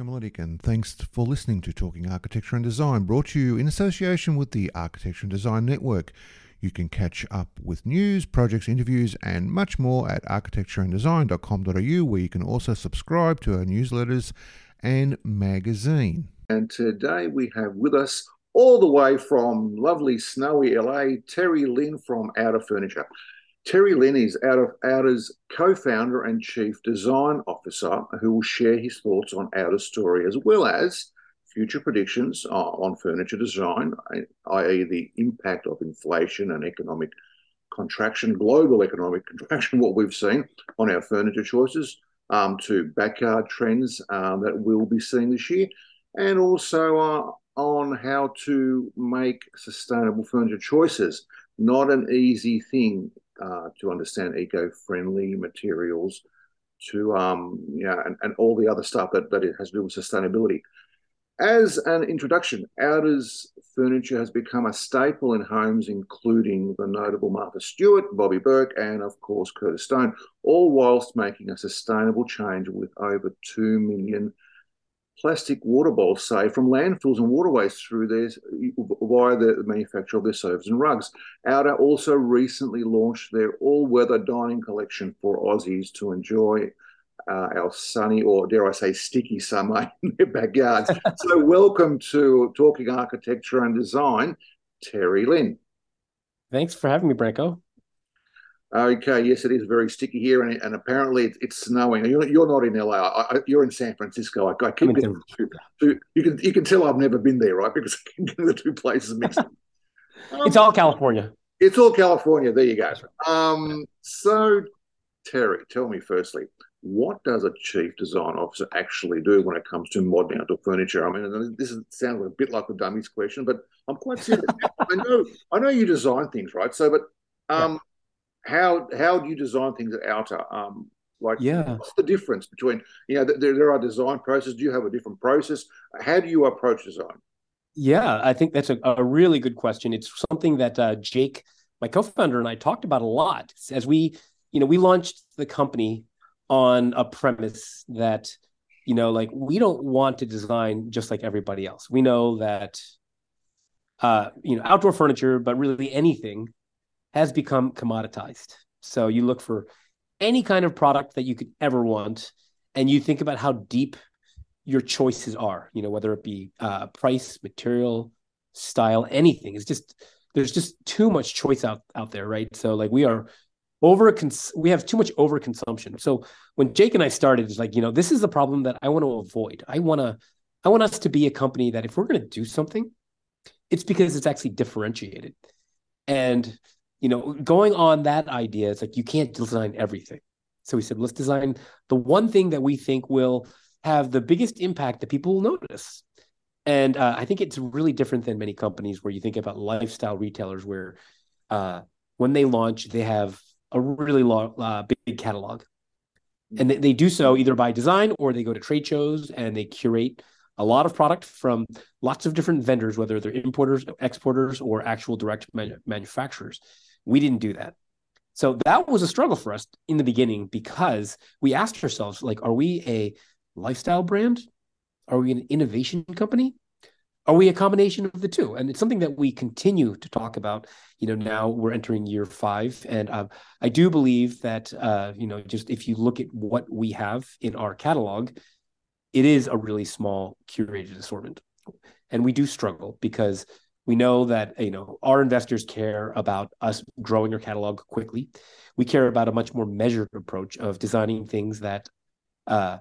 Miletić, and thanks for listening to Talking Architecture and Design, brought to you in association with the Architecture and Design Network. You can catch up with news, projects, interviews, and much more at architectureanddesign.com.au, where you can also subscribe to our newsletters and magazine. And today we have with us, all the way from lovely snowy LA, Terry Lin from Outer Furniture. Terry Lin is out of Outer's co founder and chief design officer, who will share his thoughts on Outer's story as well as future predictions on furniture design, i.e., the impact of inflation and economic contraction, global economic contraction, what we've seen on our furniture choices, um, to backyard trends um, that we'll be seeing this year, and also uh, on how to make sustainable furniture choices. Not an easy thing uh, to understand eco-friendly materials, to um, yeah, and, and all the other stuff that, that it has to do with sustainability. As an introduction, Outers furniture has become a staple in homes, including the notable Martha Stewart, Bobby Berk, and of course Curtis Stone, all whilst making a sustainable change with over 2 million plastic water bowls say, from landfills and waterways through their via the manufacture of their sofas and rugs. Outer also recently launched their all-weather dining collection for Aussies to enjoy uh, our sunny or dare I say sticky summer in their backyards. so welcome to Talking Architecture and Design, Terry Lin. Thanks for having me, Branko. Okay, yes, it is very sticky here, and, and apparently it's, it's snowing. You're, you're, not in LA. I, you're in San Francisco. I, I keep getting two, two, you can you can tell I've never been there, right? Because I can get the two places mixed. um, it's all California. It's all California. There you go. Um, so, Terry, tell me firstly, what does a chief design officer actually do when it comes to modern outdoor furniture? I mean, this is, sounds a bit like the dummies question, but I'm quite serious. I know, I know you design things, right? So, but um, yeah how how do you design things at Outer? Um, like, yeah, what's the difference between you know there, there are design processes? Do you have a different process? How do you approach design? Yeah, I think that's a, a really good question. It's something that uh, Jake, my co-founder, and I talked about a lot as we, you know, we launched the company on a premise that, you know, like we don't want to design just like everybody else. We know that, uh, you know, outdoor furniture, but really anything has become commoditized. So you look for any kind of product that you could ever want, and you think about how deep your choices are. You know, whether it be uh, price, material, style, anything. It's just there's just too much choice out out there, right? So like we are over we have too much overconsumption. So when Jake and I started, it's like you know this is the problem that I want to avoid. I want to I want us to be a company that if we're going to do something, it's because it's actually differentiated. And you know, going on that idea, it's like you can't design everything. So we said, let's design the one thing that we think will have the biggest impact that people will notice. And uh, I think it's really different than many companies where you think about lifestyle retailers, where uh, when they launch, they have a really long, uh, big catalog. And they, they do so either by design or they go to trade shows and they curate a lot of product from lots of different vendors, whether they're importers, exporters, or actual direct manufacturers. We didn't do that. So that was a struggle for us in the beginning because we asked ourselves, like, are we a lifestyle brand? Are we an innovation company? Are we a combination of the two? And it's something that we continue to talk about. You know, now we're entering year five, and um, I do believe that uh, you know, just if you look at what we have in our catalog, it is a really small curated assortment, and we do struggle because we know that you know our investors care about us growing our catalog quickly. We care about a much more measured approach of designing things that uh,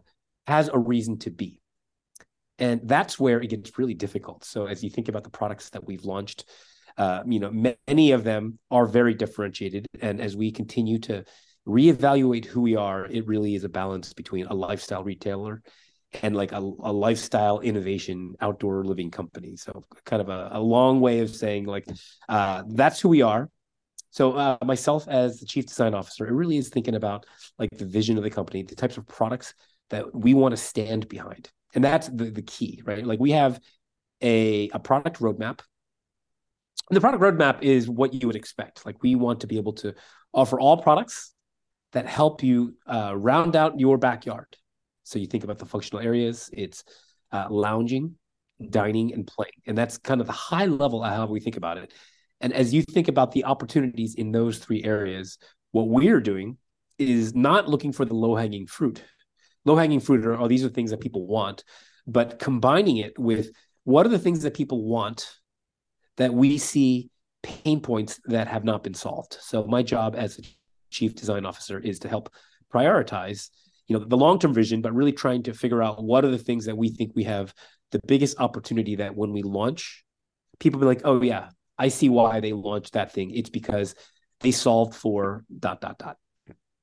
has a reason to be, and that's where it gets really difficult. So as you think about the products that we've launched, uh, you know many of them are very differentiated, and as we continue to reevaluate who we are, it really is a balance between a lifestyle retailer and like a, a lifestyle innovation outdoor living company. So kind of a, a long way of saying like uh, that's who we are. So uh, myself as the chief design officer, it really is thinking about like the vision of the company, the types of products that we want to stand behind, and that's the the key, right? Like we have a a product roadmap. And the product roadmap is what you would expect. Like we want to be able to offer all products that help you uh, round out your backyard So you think about the functional areas, it's uh, lounging, dining, and playing. And that's kind of the high level of how we think about it. And as you think about the opportunities in those three areas, what we're doing is not looking for the low hanging fruit. Low hanging fruit are, oh, these are things that people want, but combining it with what are the things that people want that we see pain points that have not been solved. So my job as a chief design officer is to help prioritize, you know, the long-term vision, but really trying to figure out what are the things that we think we have the biggest opportunity that when we launch, people be like, oh yeah, I see why they launched that thing. It's because they solved for dot dot dot.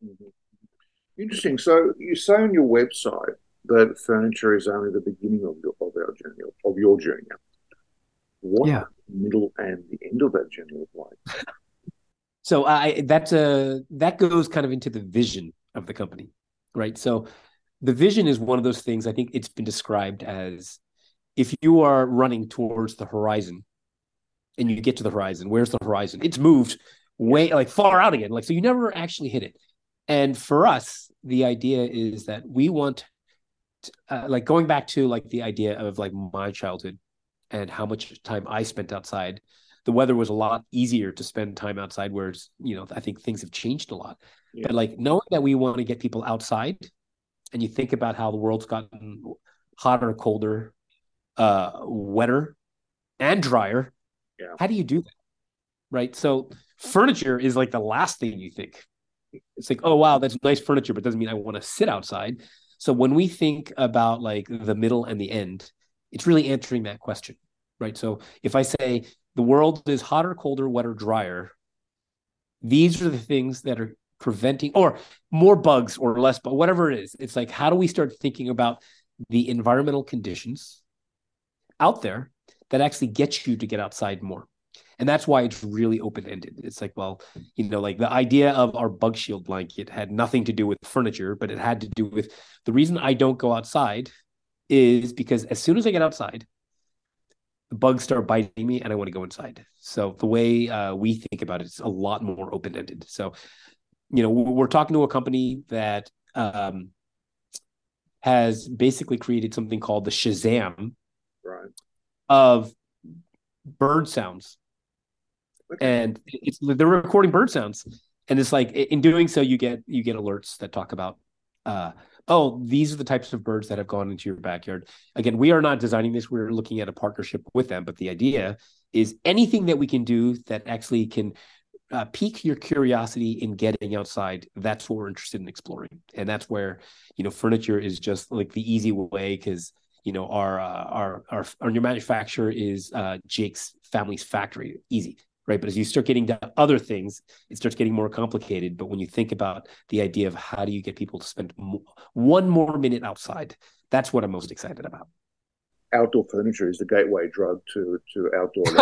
Mm-hmm. Interesting. So you say on your website that furniture is only the beginning of your of our journey of your journey. What yeah. middle and the end of that journey look like? So I that's a that goes kind of into the vision of the company, right? So the vision is one of those things. I think it's been described as if you are running towards the horizon and you get to the horizon, where's the horizon? It's moved way like far out again. Like so you never actually hit it. And for us, the idea is that we want to, uh, like going back to like the idea of like my childhood and how much time I spent outside. The weather was a lot easier to spend time outside, whereas you know I think things have changed a lot. Yeah. But like knowing that we want to get people outside, and you think about how the world's gotten hotter, colder, uh, wetter, and drier. Yeah. How do you do that? Right. So furniture is like the last thing you think. It's like, oh wow, that's nice furniture, but doesn't mean I want to sit outside. So when we think about like the middle and the end, it's really answering that question, right? So if I say the world is hotter, colder, wetter, drier, these are the things that are preventing or more bugs or less but whatever it is it's like how do we start thinking about the environmental conditions out there that actually get you to get outside more? And that's why it's really open ended it's like well you know like the idea of our bug shield blanket had nothing to do with furniture but it had to do with the reason i don't go outside is because as soon as I get outside, bugs start biting me and I want to go inside. So the way uh, we think about it is a lot more open ended. So, you know, we're talking to a company that um, has basically created something called the Shazam right. of bird sounds. Okay. And it's they're recording bird sounds. And it's like in doing so, you get you get alerts that talk about uh, oh, these are the types of birds that have gone into your backyard. Again, we are not designing this. We're looking at a partnership with them. But the idea is anything that we can do that actually can uh, pique your curiosity in getting outside. That's what we're interested in exploring. And that's where, you know, furniture is just like the easy way because, you know, our, uh, our, our, our manufacturer is uh, Jake's family's factory. Easy right? But as you start getting to other things, it starts getting more complicated. But when you think about the idea of how do you get people to spend one more minute outside, that's what I'm most excited about. Outdoor furniture is the gateway drug to to outdoor. is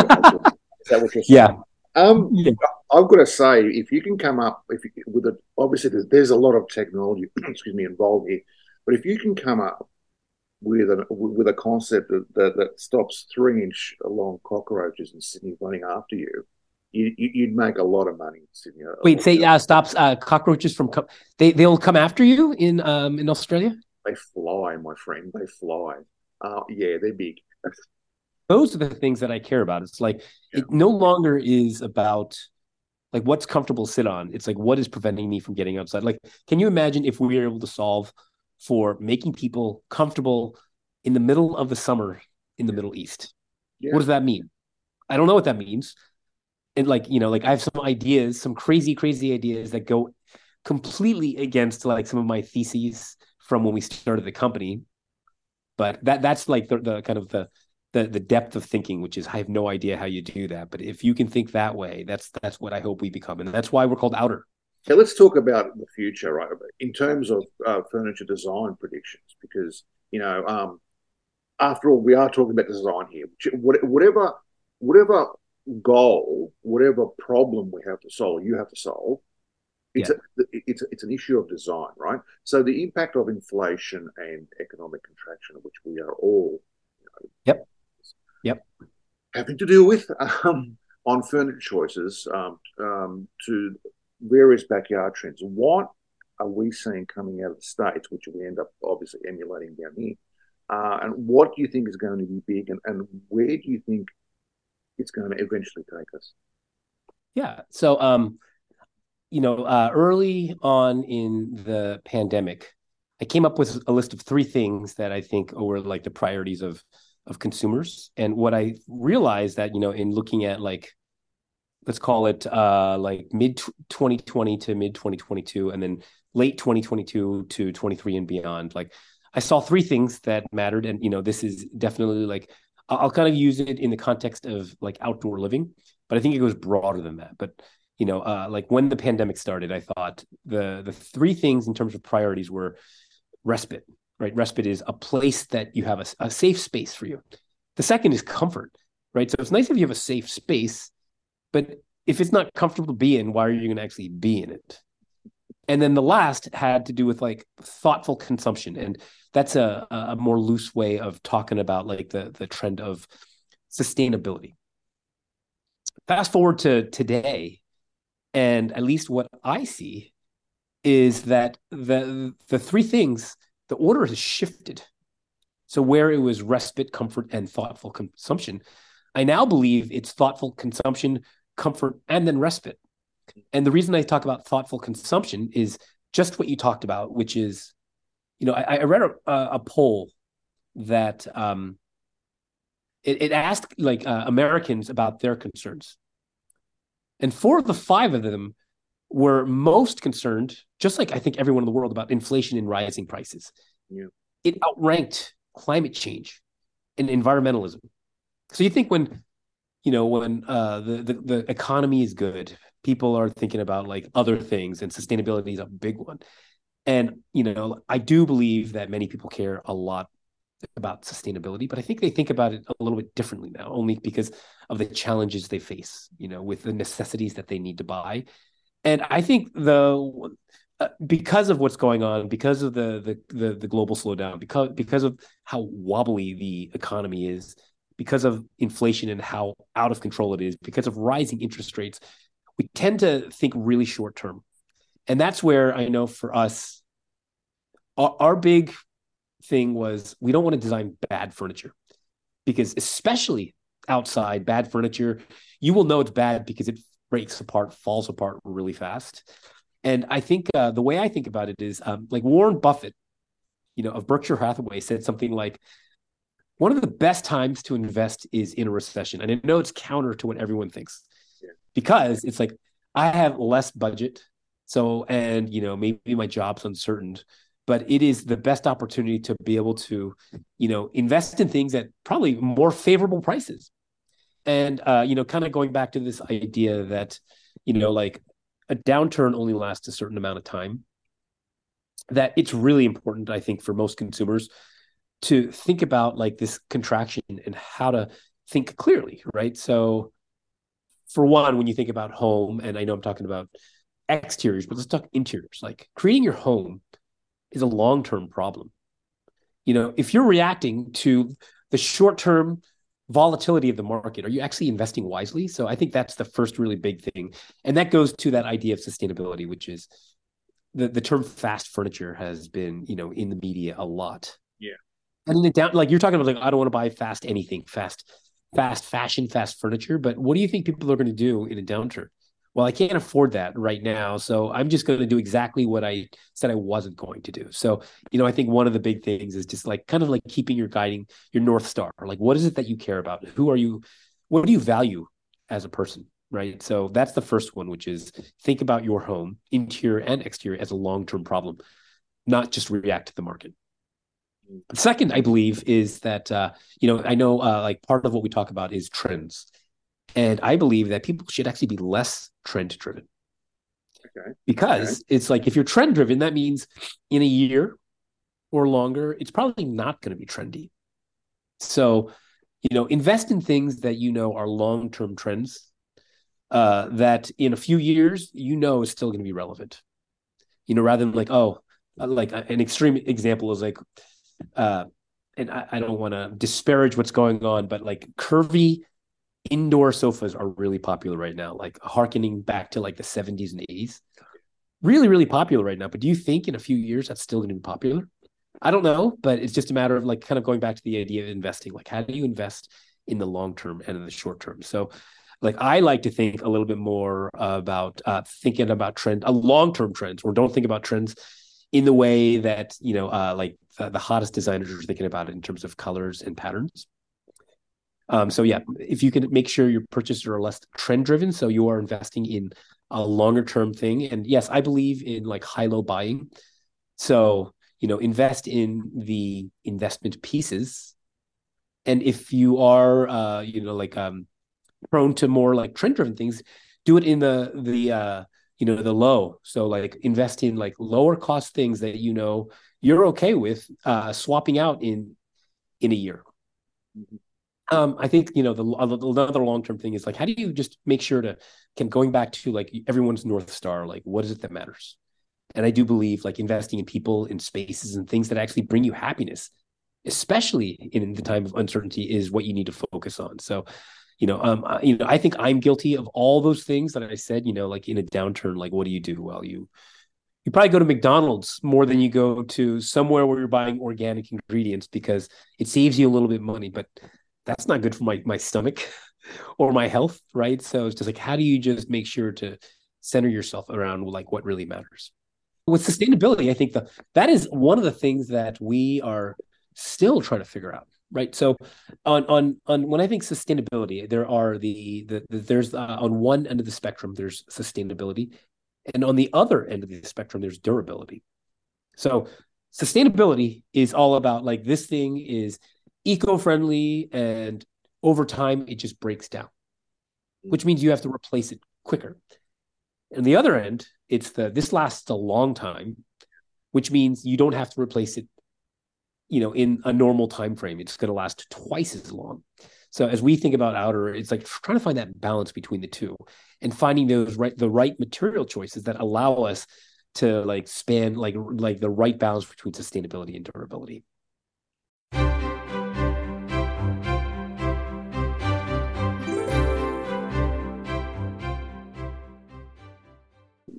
that what you're saying? Yeah. Um, yeah. I've got to say, if you can come up if you, with it, obviously there's, there's a lot of technology, excuse me, involved here. But if you can come up with a with a concept that, that, that stops three inch long cockroaches in Sydney running after you, you, would make a lot of money in Sydney. Wait, say uh, stops uh, cockroaches from co- they they'll come after you in um in Australia. They fly, my friend. They fly. Uh, yeah, they're big. Those are the things that I care about. It's like yeah. it no longer is about like what's comfortable to sit on. It's like what is preventing me from getting outside. Like, can you imagine if we were able to solve for making people comfortable in the middle of the summer in the Middle East? Yeah. What does that mean? I don't know what that means and like you know like i have some ideas some crazy crazy ideas that go completely against like some of my theses from when we started the company. But that that's like the, the kind of the, the the depth of thinking which is i have no idea how you do that but if you can think that way that's that's what i hope we become and that's why we're called outer. Okay, let's talk about the future right in terms of uh, furniture design predictions because you know um, after all we are talking about design here. Whatever whatever goal, whatever problem we have to solve, you have to solve. It's, yeah. a, it's, a, it's an issue of design, right? So the impact of inflation and economic contraction, which we are all, you know, yep, yep, having to deal with um, on furniture choices um, um, to various backyard trends. What are we seeing coming out of the states, which we end up obviously emulating down here? Uh, and what do you think is going to be big, and, and where do you think it's going to eventually take us? Yeah. So, um, you know, uh, early on in the pandemic, I came up with a list of three things that I think were like the priorities of of consumers. And what I realized that you know, in looking at like, let's call it uh, like mid 2020 to mid 2022, and then late 2022 to 23 and beyond, like I saw three things that mattered, and you know, this is definitely like I'll kind of use it in the context of like outdoor living, but I think it goes broader than that. But you know, uh, like when the pandemic started, I thought the the three things in terms of priorities were respite, right? Respite is a place that you have a, a safe space for you. The second is comfort, right? So it's nice if you have a safe space, but if it's not comfortable to be in, why are you going to actually be in it? and then the last had to do with like thoughtful consumption and that's a, a more loose way of talking about like the the trend of sustainability. Fast forward to today and at least what i see is that the the three things the order has shifted. So where it was respite comfort and thoughtful consumption i now believe it's thoughtful consumption comfort and then respite. And the reason I talk about thoughtful consumption is just what you talked about, which is, you know, I, I read a, a, poll that um, it, it asked like uh, Americans about their concerns, and four of the five of them were most concerned, just like I think everyone in the world, about inflation and rising prices. Yeah. It outranked climate change and environmentalism. So you think when you know when uh, the, the the economy is good, people are thinking about like other things and sustainability is a big one and you know i do believe that many people care a lot about sustainability but i think they think about it a little bit differently now only because of the challenges they face you know with the necessities that they need to buy and i think the uh, because of what's going on because of the, the the the global slowdown because because of how wobbly the economy is because of inflation and how out of control it is because of rising interest rates we tend to think really short term. And that's where I know for us, our, our big thing was we don't want to design bad furniture because, especially outside, bad furniture, you will know it's bad because it breaks apart, falls apart really fast. And I think uh, the way I think about it is um, like Warren Buffett, you know, of Berkshire Hathaway said something like, one of the best times to invest is in a recession. And I know it's counter to what everyone thinks because it's like I have less budget. So, and you know, maybe my job's uncertain, but it is the best opportunity to be able to, you know, invest in things at probably more favorable prices. And, uh, you know, kind of going back to this idea that, you know, like a downturn only lasts a certain amount of time, that it's really important, I think, for most consumers to think about like this contraction and how to think clearly, right? So, for one, when you think about home, and I know I'm talking about exteriors, but let's talk interiors. Like creating your home is a long term problem. You know, if you're reacting to the short term volatility of the market, are you actually investing wisely? So I think that's the first really big thing. And that goes to that idea of sustainability, which is the, the term fast furniture has been, you know, in the media a lot. Yeah. And then down, like you're talking about, like, I don't want to buy fast anything, fast fast fashion, fast furniture. But what do you think people are going to do in a downturn? Well, I can't afford that right now. So I'm just going to do exactly what I said I wasn't going to do. So, you know, I think one of the big things is just like kind of like keeping your guiding, your North Star. Like, what is it that you care about? Who are you? What do you value as a person? Right. So that's the first one, which is think about your home, interior and exterior, as a long term problem, not just react to the market. Second, I believe is that uh, you know I know uh, like part of what we talk about is trends, and I believe that people should actually be less trend driven. Okay. Because okay. it's like if you're trend driven, that means in a year or longer, it's probably not going to be trendy. So, you know, invest in things that you know are long term trends uh, that in a few years you know is still going to be relevant. You know, rather than like oh, like an extreme example is like uh, and I, I don't want to disparage what's going on, but like curvy indoor sofas are really popular right now, like harkening back to like the 70s and 80s. really, really popular right now. But do you think in a few years that's still going to be popular? I don't know, but it's just a matter of like kind of going back to the idea of investing. Like, how do you invest in the long term and in the short term? So, like, I like to think a little bit more about uh, thinking about trend, uh, long term trends, or don't think about trends in the way that you know, uh, like the, the hottest designers are thinking about it in terms of colors and patterns. Um, so yeah, if you can make sure your purchases are less trend driven, so you are investing in a longer term thing. And yes, I believe in like high low buying. So you know, invest in the investment pieces. And if you are, uh, you know, like um, prone to more like trend driven things, do it in the the uh, you know the low. So like invest in like lower cost things that you know you're okay with uh, swapping out in in a year. Mm-hmm. Um, I think you know the another long term thing is like how do you just make sure to can going back to like everyone's north star like what is it that matters, and I do believe like investing in people, in spaces, and things that actually bring you happiness, especially in the time of uncertainty, is what you need to focus on. So, you know, um, you know, I think I'm guilty of all those things that I said. You know, like in a downturn, like what do you do? Well, you you probably go to McDonald's more than you go to somewhere where you're buying organic ingredients because it saves you a little bit of money, but that's not good for my my stomach or my health, right? So it's just like how do you just make sure to center yourself around like what really matters? With sustainability, I think the that is one of the things that we are still trying to figure out, right? So on on on when I think sustainability, there are the the, the there's uh, on one end of the spectrum there's sustainability, and on the other end of the spectrum there's durability. So sustainability is all about like this thing is eco-friendly and over time it just breaks down which means you have to replace it quicker. And the other end it's the this lasts a long time which means you don't have to replace it you know in a normal time frame it's going to last twice as long. So as we think about outer it's like trying to find that balance between the two and finding those right the right material choices that allow us to like span like like the right balance between sustainability and durability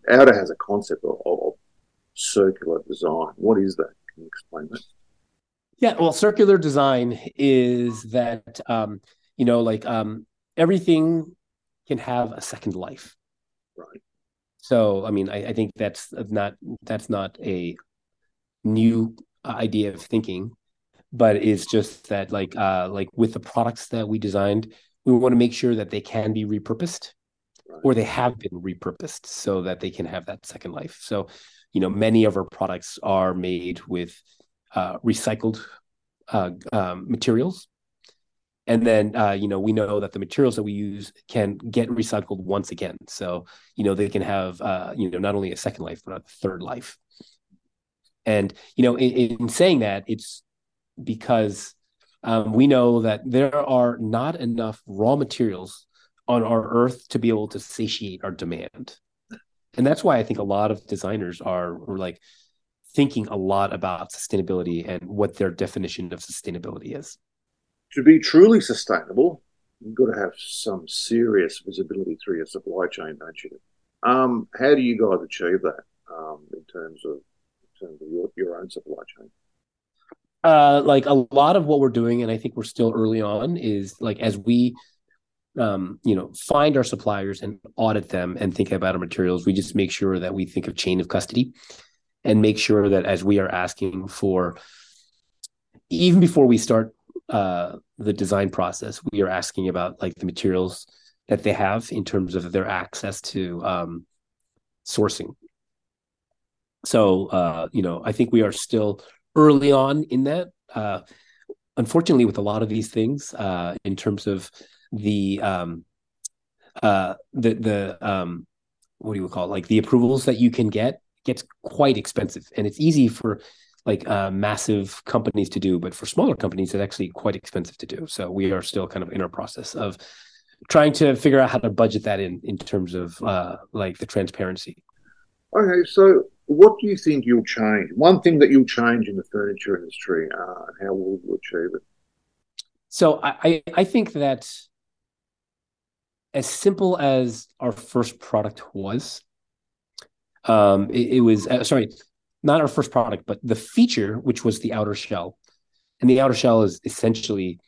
Outer has a concept of, of circular design. What is that? Can you explain that? Yeah, well, circular design is that um, you know, like um, everything can have a second life. Right. So, I mean, I, I think that's not that's not a new idea of thinking, but it's just that like uh, like with the products that we designed, we want to make sure that they can be repurposed or they have been repurposed so that they can have that second life. So, you know, many of our products are made with uh, recycled uh, um, materials. And then, uh, you know, we know that the materials that we use can get recycled once again. So, you know, they can have, uh, you know, not only a second life, but a third life. And, you know, in, in saying that, it's because um, we know that there are not enough raw materials on our earth to be able to satiate our demand. And that's why I think a lot of designers are, are like thinking a lot about sustainability and what their definition of sustainability is. To be truly sustainable, you've got to have some serious visibility through your supply chain, don't you? Um, how do you guys achieve that um, in terms of in terms of your, your own supply chain? Uh, like a lot of what we're doing, and I think we're still early on, is like as we um, you know, find our suppliers and audit them and think about our materials. We just make sure that we think of chain of custody and make sure that as we are asking for, even before we start uh, the design process, we are asking about like the materials that they have in terms of their access to um, sourcing. So, uh, you know, I think we are still early on in that. Uh, unfortunately, with a lot of these things, uh, in terms of the um uh the the um what do you call it? Like the approvals that you can get gets quite expensive. And it's easy for like uh, massive companies to do but for smaller companies it's actually quite expensive to do. So we are still kind of in our process of trying to figure out how to budget that in in terms of uh like the transparency. Okay so what do you think you'll change? One thing that you'll change in the furniture industry uh, how will you achieve it? So i i think that as simple as our first product was, Um, it, it was uh, sorry, not our first product, but the feature, which was the outer shell, and the outer shell is essentially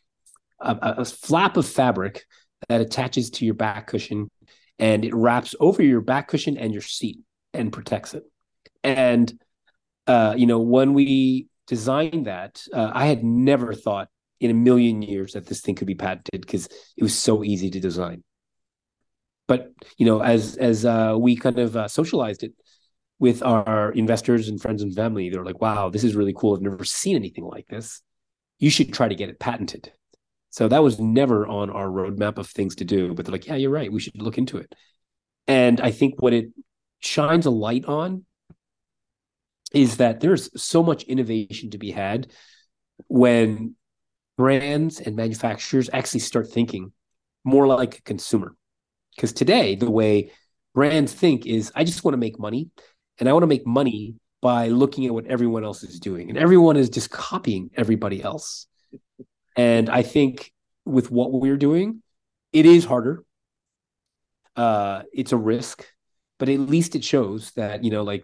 a, a flap of fabric that attaches to your back cushion and it wraps over your back cushion and your seat and protects it. And uh, you know, when we designed that, uh, I had never thought in a million years that this thing could be patented because it was so easy to design. But you know, as as uh, we kind of uh, socialized it with our investors and friends and family, they're like, "Wow, this is really cool. I've never seen anything like this. You should try to get it patented." So that was never on our roadmap of things to do. But they're like, "Yeah, you're right. We should look into it." And I think what it shines a light on is that there's so much innovation to be had when brands and manufacturers actually start thinking more like a consumer. Because today, the way brands think is I just want to make money and I want to make money by looking at what everyone else is doing. And everyone is just copying everybody else. And I think with what we're doing, it is harder. Uh, it's a risk, but at least it shows that, you know, like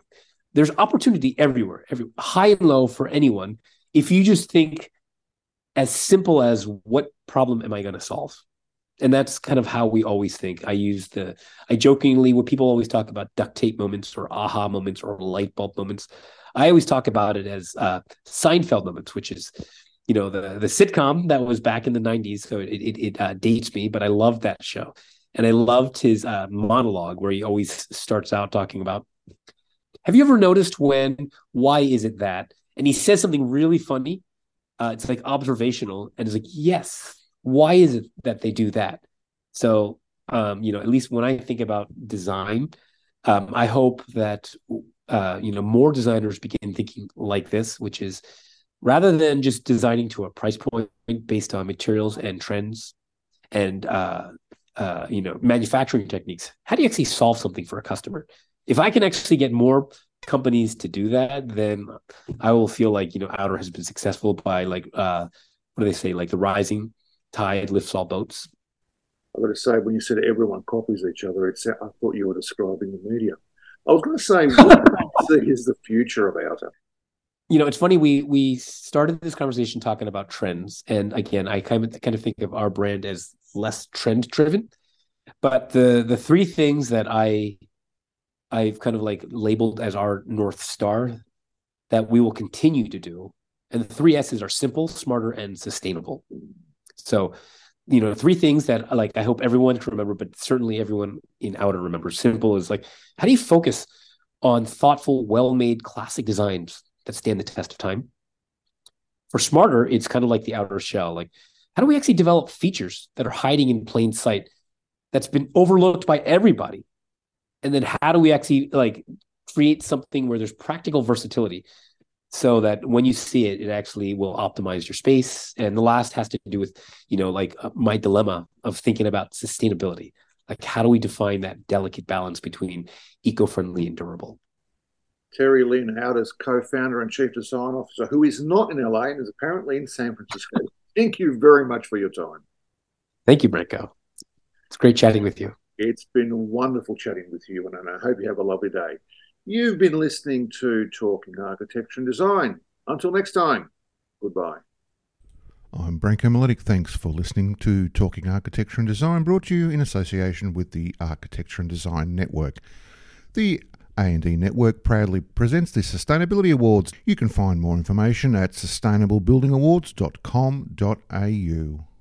there's opportunity everywhere, every high and low for anyone. If you just think as simple as what problem am I going to solve? And that's kind of how we always think. I use the, I jokingly, what people always talk about duct tape moments or aha moments or light bulb moments. I always talk about it as uh, Seinfeld moments, which is, you know, the the sitcom that was back in the '90s. So it it, it uh, dates me, but I love that show, and I loved his uh, monologue where he always starts out talking about have you ever noticed when why is it that? And he says something really funny. Uh, it's like observational, and it's like, yes, why is it that they do that? So, um, you know, at least when I think about design, um, I hope that uh, you know more designers begin thinking like this, which is rather than just designing to a price point based on materials and trends and uh, uh, you know manufacturing techniques. How do you actually solve something for a customer? if I can actually get more companies to do that, then I will feel like you know Outer has been successful by like uh, what do they say? Like the rising tide lifts all boats. I've got to say, when you said everyone copies each other, it's I thought you were describing the media. I was going to say, what is the future of Outer? You know, it's funny. We we started this conversation talking about trends, and again, I kind of kind of think of our brand as less trend driven. But the the three things that I I've kind of like labeled as our North Star that we will continue to do. And the three S's are simple, smarter, and sustainable. So, you know, three things that like I hope everyone can remember, but certainly everyone in Outer remembers. Simple is like, how do you focus on thoughtful, well-made classic designs that stand the test of time? For smarter, it's kind of like the outer shell. Like, how do we actually develop features that are hiding in plain sight that's been overlooked by everybody and then how do we actually like create something where there's practical versatility so that when you see it it actually will optimize your space. And the last has to do with you know like uh, my dilemma of thinking about sustainability. Like how do we define that delicate balance between eco-friendly and durable? Terry lin outer's co-founder and chief design officer who is not in la and is apparently in san francisco. Thank you very much for your time. Thank you branko. It's great chatting with you. It's been wonderful chatting with you, and I hope you have a lovely day. You've been listening to Talking Architecture and Design. Until next time, goodbye. I'm Branko Miletic. Thanks for listening to Talking Architecture and Design, brought to you in association with the Architecture and Design Network. The A&D Network proudly presents the Sustainability Awards. You can find more information at sustainablebuildingawards.com.au.